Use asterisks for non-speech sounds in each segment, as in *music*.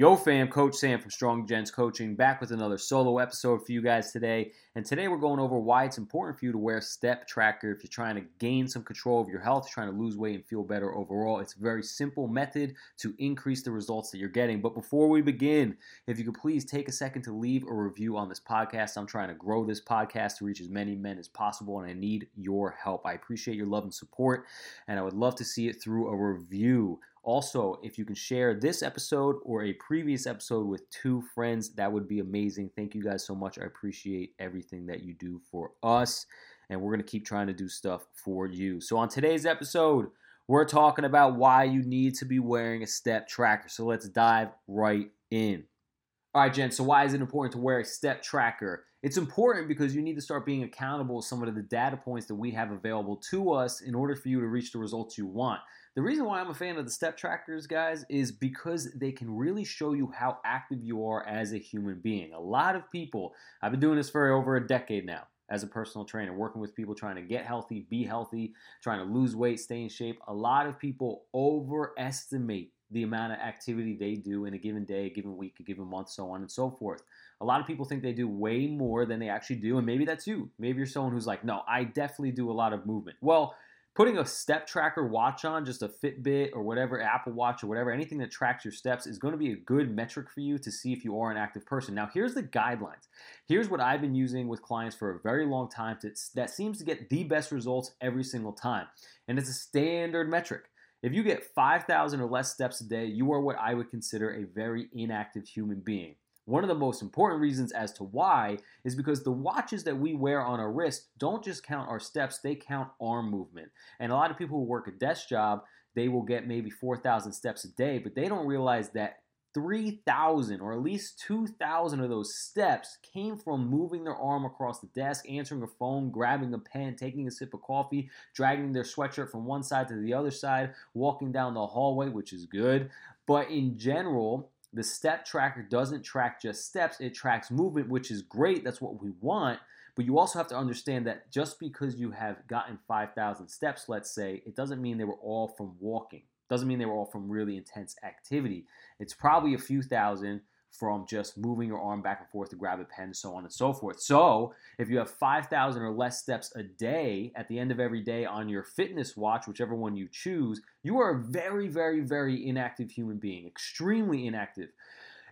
Yo, fam, Coach Sam from Strong Gents Coaching, back with another solo episode for you guys today. And today we're going over why it's important for you to wear a step tracker if you're trying to gain some control of your health, trying to lose weight and feel better overall. It's a very simple method to increase the results that you're getting. But before we begin, if you could please take a second to leave a review on this podcast. I'm trying to grow this podcast to reach as many men as possible, and I need your help. I appreciate your love and support, and I would love to see it through a review. Also, if you can share this episode or a previous episode with two friends, that would be amazing. Thank you guys so much. I appreciate everything that you do for us, and we're going to keep trying to do stuff for you. So, on today's episode, we're talking about why you need to be wearing a step tracker. So, let's dive right in. All right, gents, so why is it important to wear a step tracker? It's important because you need to start being accountable to some of the data points that we have available to us in order for you to reach the results you want. The reason why I'm a fan of the step trackers, guys, is because they can really show you how active you are as a human being. A lot of people, I've been doing this for over a decade now as a personal trainer, working with people trying to get healthy, be healthy, trying to lose weight, stay in shape. A lot of people overestimate the amount of activity they do in a given day, a given week, a given month, so on and so forth. A lot of people think they do way more than they actually do, and maybe that's you. Maybe you're someone who's like, no, I definitely do a lot of movement. Well, putting a step tracker watch on, just a Fitbit or whatever, Apple Watch or whatever, anything that tracks your steps is going to be a good metric for you to see if you are an active person. Now, here's the guidelines. Here's what I've been using with clients for a very long time to, that seems to get the best results every single time. And it's a standard metric. If you get 5,000 or less steps a day, you are what I would consider a very inactive human being. One of the most important reasons as to why is because the watches that we wear on our wrist don't just count our steps, they count arm movement. And a lot of people who work a desk job, they will get maybe 4,000 steps a day, but they don't realize that 3,000 or at least 2,000 of those steps came from moving their arm across the desk, answering a phone, grabbing a pen, taking a sip of coffee, dragging their sweatshirt from one side to the other side, walking down the hallway, which is good. But in general, the step tracker doesn't track just steps, it tracks movement, which is great. That's what we want. But you also have to understand that just because you have gotten 5,000 steps, let's say, it doesn't mean they were all from walking. Doesn't mean they were all from really intense activity. It's probably a few thousand from just moving your arm back and forth to grab a pen, so on and so forth. So, if you have 5,000 or less steps a day at the end of every day on your fitness watch, whichever one you choose, you are a very, very, very inactive human being, extremely inactive.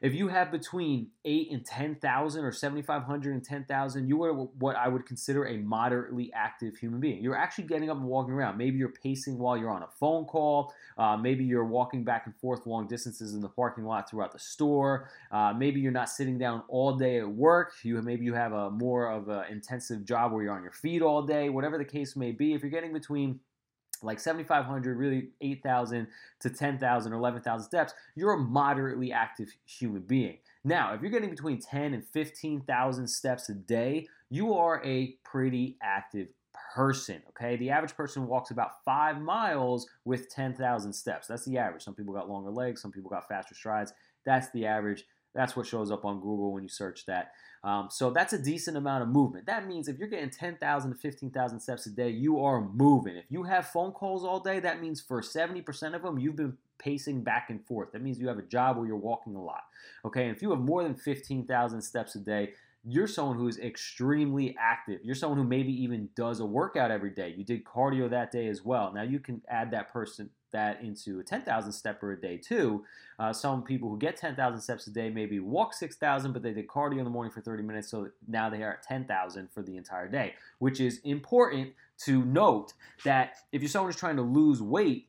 If you have between eight and ten thousand, or seventy-five hundred and ten thousand, you are what I would consider a moderately active human being. You're actually getting up and walking around. Maybe you're pacing while you're on a phone call. Uh, maybe you're walking back and forth long distances in the parking lot throughout the store. Uh, maybe you're not sitting down all day at work. You maybe you have a more of an intensive job where you're on your feet all day. Whatever the case may be, if you're getting between like 7,500, really 8,000 to 10,000 or 11,000 steps, you're a moderately active human being. Now, if you're getting between 10 and 15,000 steps a day, you are a pretty active person, okay? The average person walks about five miles with 10,000 steps. That's the average. Some people got longer legs, some people got faster strides. That's the average. That's what shows up on Google when you search that. Um, so that's a decent amount of movement. That means if you're getting 10,000 to 15,000 steps a day, you are moving. If you have phone calls all day, that means for 70% of them, you've been pacing back and forth. That means you have a job where you're walking a lot. Okay, and if you have more than 15,000 steps a day, you're someone who is extremely active. You're someone who maybe even does a workout every day. You did cardio that day as well. Now you can add that person that into a 10,000 stepper a day too. Uh, some people who get 10,000 steps a day maybe walk 6,000, but they did cardio in the morning for 30 minutes, so now they are at 10,000 for the entire day, which is important to note that if you're someone who's trying to lose weight,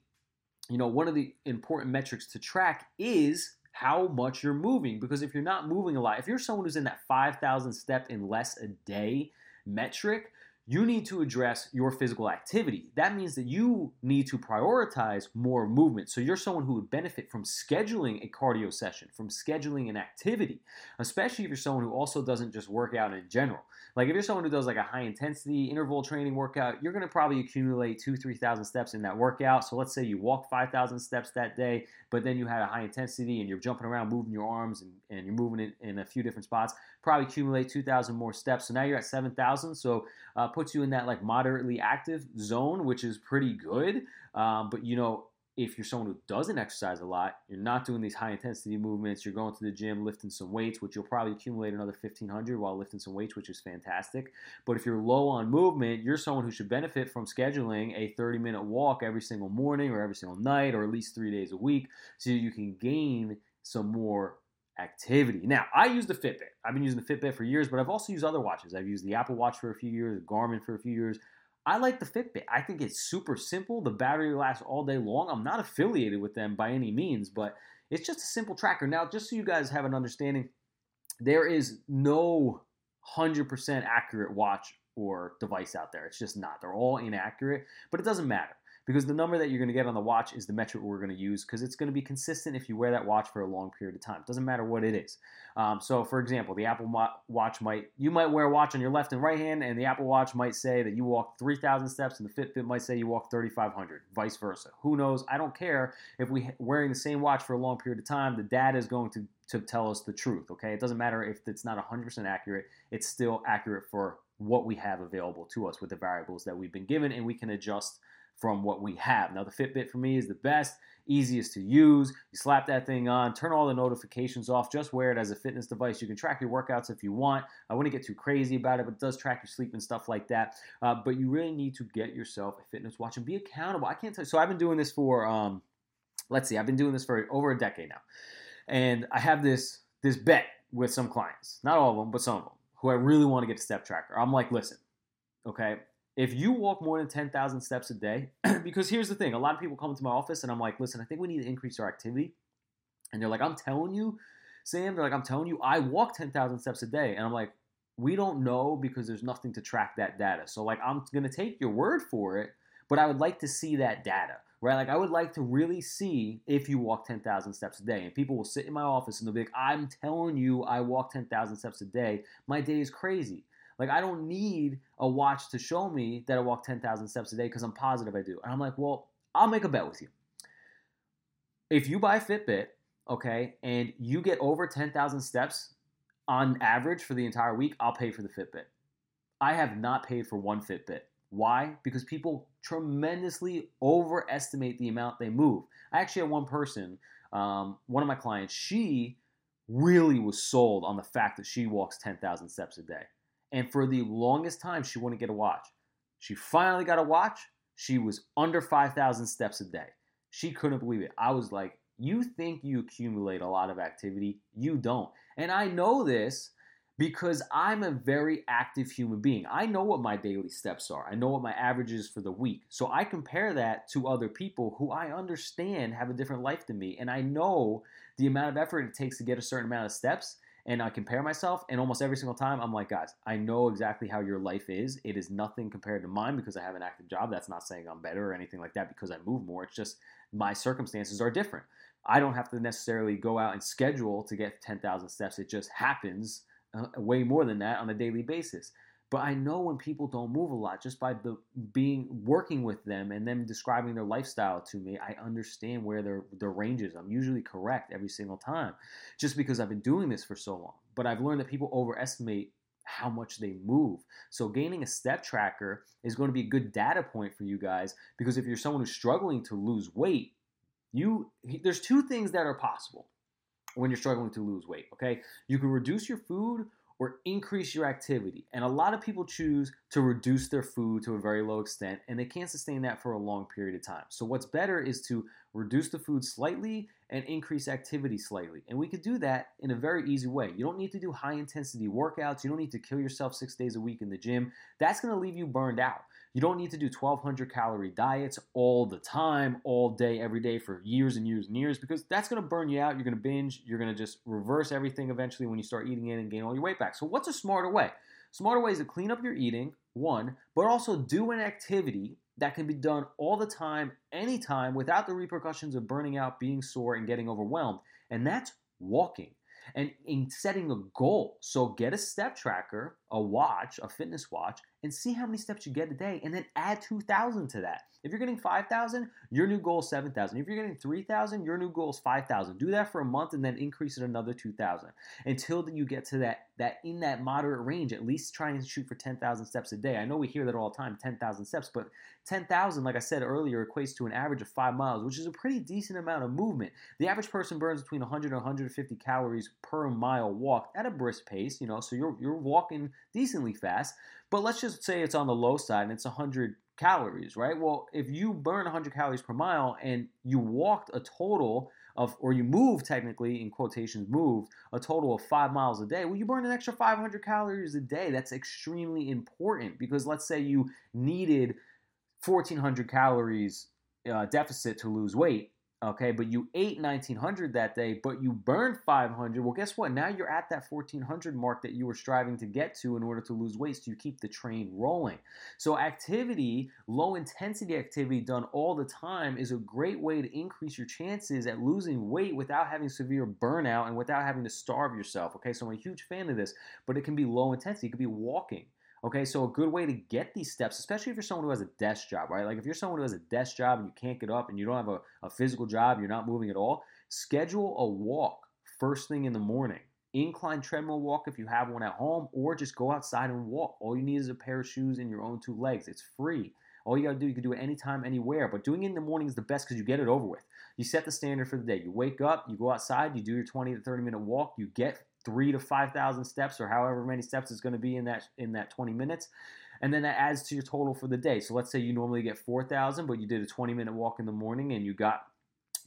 you know, one of the important metrics to track is how much you're moving. Because if you're not moving a lot, if you're someone who's in that 5,000 step in less a day metric, you need to address your physical activity. That means that you need to prioritize more movement. So you're someone who would benefit from scheduling a cardio session, from scheduling an activity, especially if you're someone who also doesn't just work out in general. Like if you're someone who does like a high intensity interval training workout, you're to probably accumulate two, 3,000 steps in that workout. So let's say you walk 5,000 steps that day, but then you had a high intensity and you're jumping around, moving your arms and, and you're moving it in a few different spots, probably accumulate 2,000 more steps. So now you're at 7,000. So uh, puts you in that like moderately active zone, which is pretty good. Um, but you know, if you're someone who doesn't exercise a lot, you're not doing these high intensity movements, you're going to the gym lifting some weights, which you'll probably accumulate another 1500 while lifting some weights, which is fantastic. But if you're low on movement, you're someone who should benefit from scheduling a 30 minute walk every single morning or every single night or at least three days a week so you can gain some more activity. Now, I use the Fitbit. I've been using the Fitbit for years, but I've also used other watches. I've used the Apple Watch for a few years, Garmin for a few years. I like the Fitbit. I think it's super simple. The battery lasts all day long. I'm not affiliated with them by any means, but it's just a simple tracker. Now, just so you guys have an understanding, there is no 100% accurate watch or device out there. It's just not. They're all inaccurate, but it doesn't matter because the number that you're going to get on the watch is the metric we're going to use because it's going to be consistent if you wear that watch for a long period of time. It doesn't matter what it is. Um, so, for example, the Apple Watch might you might wear a watch on your left and right hand, and the Apple Watch might say that you walk 3,000 steps, and the Fitbit might say you walk 3,500. Vice versa. Who knows? I don't care if we wearing the same watch for a long period of time. The data is going to to tell us the truth. Okay, it doesn't matter if it's not 100% accurate. It's still accurate for what we have available to us with the variables that we've been given, and we can adjust from what we have. Now, the Fitbit for me is the best, easiest to use. You slap that thing on, turn all the notifications off, just wear it as a fitness device. You can track your workouts if you want. I wouldn't get too crazy about it, but it does track your sleep and stuff like that. Uh, but you really need to get yourself a fitness watch and be accountable. I can't tell you. So, I've been doing this for, um, let's see, I've been doing this for over a decade now. And I have this this bet with some clients, not all of them, but some of them, who I really want to get a step tracker. I'm like, listen, okay, if you walk more than 10,000 steps a day, *clears throat* because here's the thing a lot of people come into my office and I'm like, listen, I think we need to increase our activity. And they're like, I'm telling you, Sam, they're like, I'm telling you, I walk 10,000 steps a day. And I'm like, we don't know because there's nothing to track that data. So, like, I'm going to take your word for it, but I would like to see that data, right? Like, I would like to really see if you walk 10,000 steps a day. And people will sit in my office and they'll be like, I'm telling you, I walk 10,000 steps a day. My day is crazy. Like I don't need a watch to show me that I walk 10,000 steps a day because I'm positive I do. And I'm like, well, I'll make a bet with you. If you buy Fitbit, okay, and you get over 10,000 steps on average for the entire week, I'll pay for the Fitbit. I have not paid for one Fitbit. Why? Because people tremendously overestimate the amount they move. I actually had one person, um, one of my clients, she really was sold on the fact that she walks 10,000 steps a day. And for the longest time, she wouldn't get a watch. She finally got a watch. She was under 5,000 steps a day. She couldn't believe it. I was like, You think you accumulate a lot of activity? You don't. And I know this because I'm a very active human being. I know what my daily steps are, I know what my average is for the week. So I compare that to other people who I understand have a different life than me. And I know the amount of effort it takes to get a certain amount of steps and I compare myself, and almost every single time I'm like, guys, I know exactly how your life is. It is nothing compared to mine because I have an active job. That's not saying I'm better or anything like that because I move more. It's just my circumstances are different. I don't have to necessarily go out and schedule to get 10,000 steps. It just happens uh, way more than that on a daily basis. But I know when people don't move a lot just by the being working with them and them describing their lifestyle to me, I understand where their their range is. I'm usually correct every single time, just because I've been doing this for so long. But I've learned that people overestimate how much they move. So gaining a step tracker is going to be a good data point for you guys because if you're someone who's struggling to lose weight, you there's two things that are possible when you're struggling to lose weight, okay? You can reduce your food or increase your activity. And a lot of people choose to reduce their food to a very low extent, and they can't sustain that for a long period of time. So, what's better is to reduce the food slightly and increase activity slightly. And we could do that in a very easy way. You don't need to do high intensity workouts, you don't need to kill yourself six days a week in the gym. That's gonna leave you burned out. You don't need to do 1200 calorie diets all the time, all day, every day for years and years and years because that's going to burn you out. You're going to binge. You're going to just reverse everything eventually when you start eating in and gain all your weight back. So, what's a smarter way? Smarter way is to clean up your eating, one, but also do an activity that can be done all the time, anytime, without the repercussions of burning out, being sore, and getting overwhelmed. And that's walking and in setting a goal. So get a step tracker, a watch, a fitness watch, and see how many steps you get a day and then add 2,000 to that. If you're getting 5,000, your new goal is 7,000. If you're getting 3,000, your new goal is 5,000. Do that for a month and then increase it another 2,000 until you get to that that in that moderate range. At least try and shoot for 10,000 steps a day. I know we hear that all the time, 10,000 steps, but 10,000, like I said earlier, equates to an average of five miles, which is a pretty decent amount of movement. The average person burns between 100 and 150 calories per mile walk at a brisk pace, you know, so you're you're walking decently fast. But let's just say it's on the low side and it's 100 calories, right? Well, if you burn 100 calories per mile and you walked a total of, or you move technically, in quotations, moved a total of five miles a day, well, you burn an extra 500 calories a day. That's extremely important because let's say you needed 1400 calories uh, deficit to lose weight okay but you ate 1900 that day but you burned 500 well guess what? Now you're at that 1400 mark that you were striving to get to in order to lose weight so you keep the train rolling. So activity low intensity activity done all the time is a great way to increase your chances at losing weight without having severe burnout and without having to starve yourself. Okay so i'm a huge fan of this but it can be low intensity. It could be walking Okay, so a good way to get these steps, especially if you're someone who has a desk job, right? Like if you're someone who has a desk job and you can't get up and you don't have a, a physical job, you're not moving at all, schedule a walk first thing in the morning. Incline treadmill walk if you have one at home, or just go outside and walk. All you need is a pair of shoes and your own two legs. It's free. All you gotta do, you can do it anytime, anywhere. But doing it in the morning is the best because you get it over with. You set the standard for the day. You wake up, you go outside, you do your 20 to 30 minute walk, you get three to five thousand steps or however many steps it's going to be in that in that 20 minutes and then that adds to your total for the day so let's say you normally get 4000 but you did a 20 minute walk in the morning and you got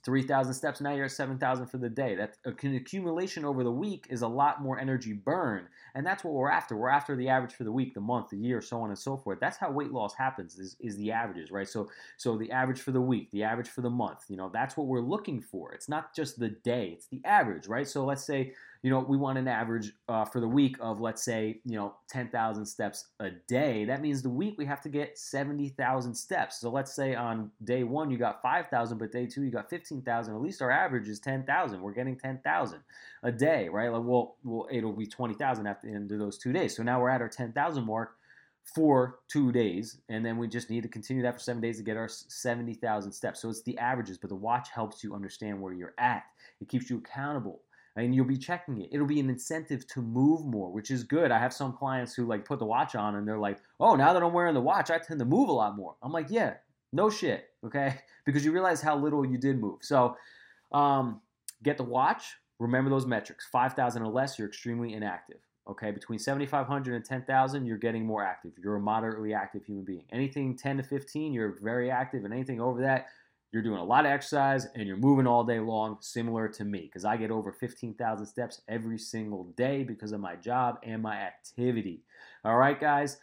3,000 steps. Now you're at 7,000 for the day. That accumulation over the week is a lot more energy burn, and that's what we're after. We're after the average for the week, the month, the year, so on and so forth. That's how weight loss happens. Is, is the averages, right? So so the average for the week, the average for the month. You know, that's what we're looking for. It's not just the day; it's the average, right? So let's say you know, we want an average uh, for the week of, let's say, you know, 10,000 steps a day. That means the week we have to get 70,000 steps. So let's say on day one you got 5,000, but day two you got 15,000. At least our average is 10,000. We're getting 10,000 a day, right? Like, well, well it'll be 20,000 after the end of those two days. So now we're at our 10,000 mark for two days, and then we just need to continue that for seven days to get our 70,000 steps. So it's the averages, but the watch helps you understand where you're at. It keeps you accountable and you'll be checking it. It'll be an incentive to move more, which is good. I have some clients who like put the watch on and they're like, "Oh, now that I'm wearing the watch, I tend to move a lot more." I'm like, "Yeah, no shit, okay?" *laughs* Because you realize how little you did move. So, um, get the watch. Remember those metrics: five thousand or less, you're extremely inactive. Okay, between 7,500 and 10,000, you're getting more active. You're a moderately active human being. Anything 10 to 15, you're very active, and anything over that, you're doing a lot of exercise and you're moving all day long, similar to me, because I get over 15,000 steps every single day because of my job and my activity. All right, guys.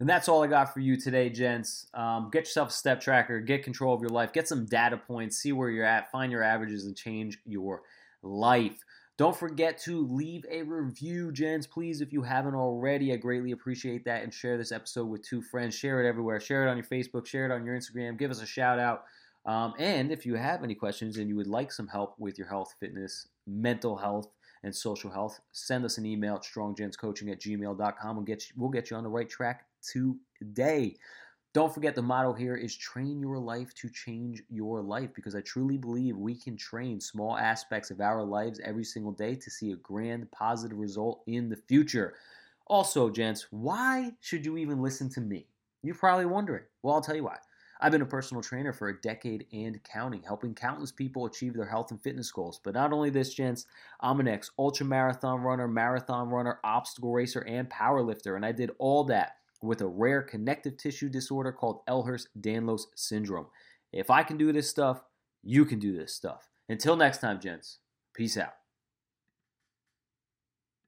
And that's all I got for you today, gents. Um, get yourself a step tracker, get control of your life, get some data points, see where you're at, find your averages, and change your life. Don't forget to leave a review, gents, please, if you haven't already. I greatly appreciate that. And share this episode with two friends. Share it everywhere. Share it on your Facebook, share it on your Instagram. Give us a shout out. Um, and if you have any questions and you would like some help with your health, fitness, mental health, and social health, send us an email at stronggentscoaching at gmail.com and get you, we'll get you on the right track today. Don't forget the motto here is train your life to change your life because I truly believe we can train small aspects of our lives every single day to see a grand positive result in the future. Also, gents, why should you even listen to me? You're probably wondering. Well, I'll tell you why. I've been a personal trainer for a decade and counting, helping countless people achieve their health and fitness goals. But not only this, gents, I'm an ex ultra marathon runner, marathon runner, obstacle racer, and power lifter. And I did all that with a rare connective tissue disorder called Ehlers Danlos syndrome. If I can do this stuff, you can do this stuff. Until next time, gents, peace out.